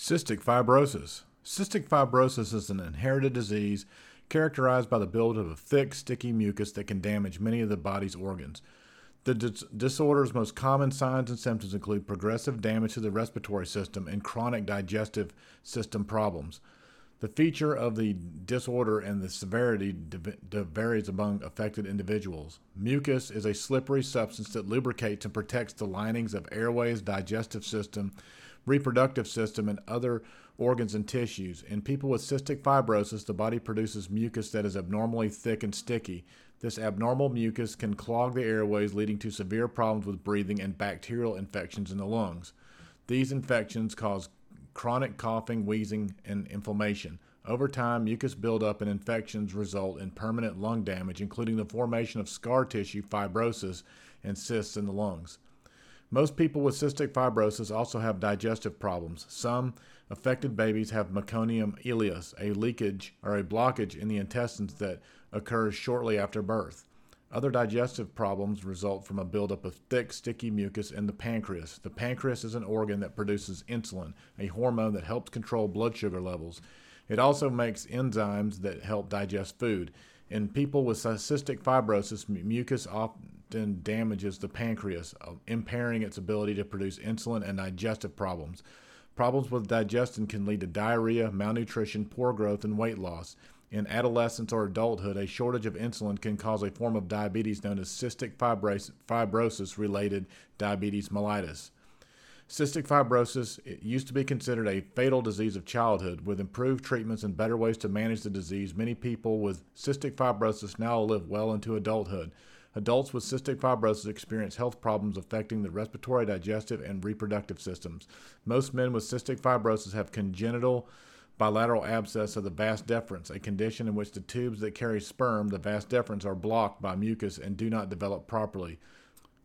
Cystic fibrosis. Cystic fibrosis is an inherited disease characterized by the buildup of a thick, sticky mucus that can damage many of the body's organs. The dis- disorder's most common signs and symptoms include progressive damage to the respiratory system and chronic digestive system problems. The feature of the disorder and the severity varies among affected individuals. Mucus is a slippery substance that lubricates and protects the linings of airways, digestive system, reproductive system, and other organs and tissues. In people with cystic fibrosis, the body produces mucus that is abnormally thick and sticky. This abnormal mucus can clog the airways, leading to severe problems with breathing and bacterial infections in the lungs. These infections cause chronic coughing, wheezing, and inflammation. Over time, mucus buildup and infections result in permanent lung damage, including the formation of scar tissue, fibrosis, and cysts in the lungs. Most people with cystic fibrosis also have digestive problems. Some affected babies have meconium ileus, a leakage or a blockage in the intestines that occurs shortly after birth. Other digestive problems result from a buildup of thick, sticky mucus in the pancreas. The pancreas is an organ that produces insulin, a hormone that helps control blood sugar levels. It also makes enzymes that help digest food. In people with cystic fibrosis, mucus often damages the pancreas, uh, impairing its ability to produce insulin and digestive problems. Problems with digestion can lead to diarrhea, malnutrition, poor growth, and weight loss. In adolescence or adulthood, a shortage of insulin can cause a form of diabetes known as cystic fibrosis related diabetes mellitus. Cystic fibrosis it used to be considered a fatal disease of childhood. With improved treatments and better ways to manage the disease, many people with cystic fibrosis now live well into adulthood. Adults with cystic fibrosis experience health problems affecting the respiratory, digestive, and reproductive systems. Most men with cystic fibrosis have congenital bilateral absence of the vas deferens, a condition in which the tubes that carry sperm, the vas deferens, are blocked by mucus and do not develop properly.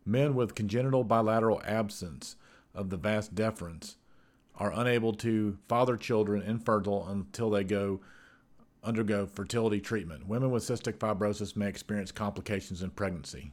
Men with congenital bilateral absence of the vas deferens are unable to father children infertile until they go undergo fertility treatment. Women with cystic fibrosis may experience complications in pregnancy.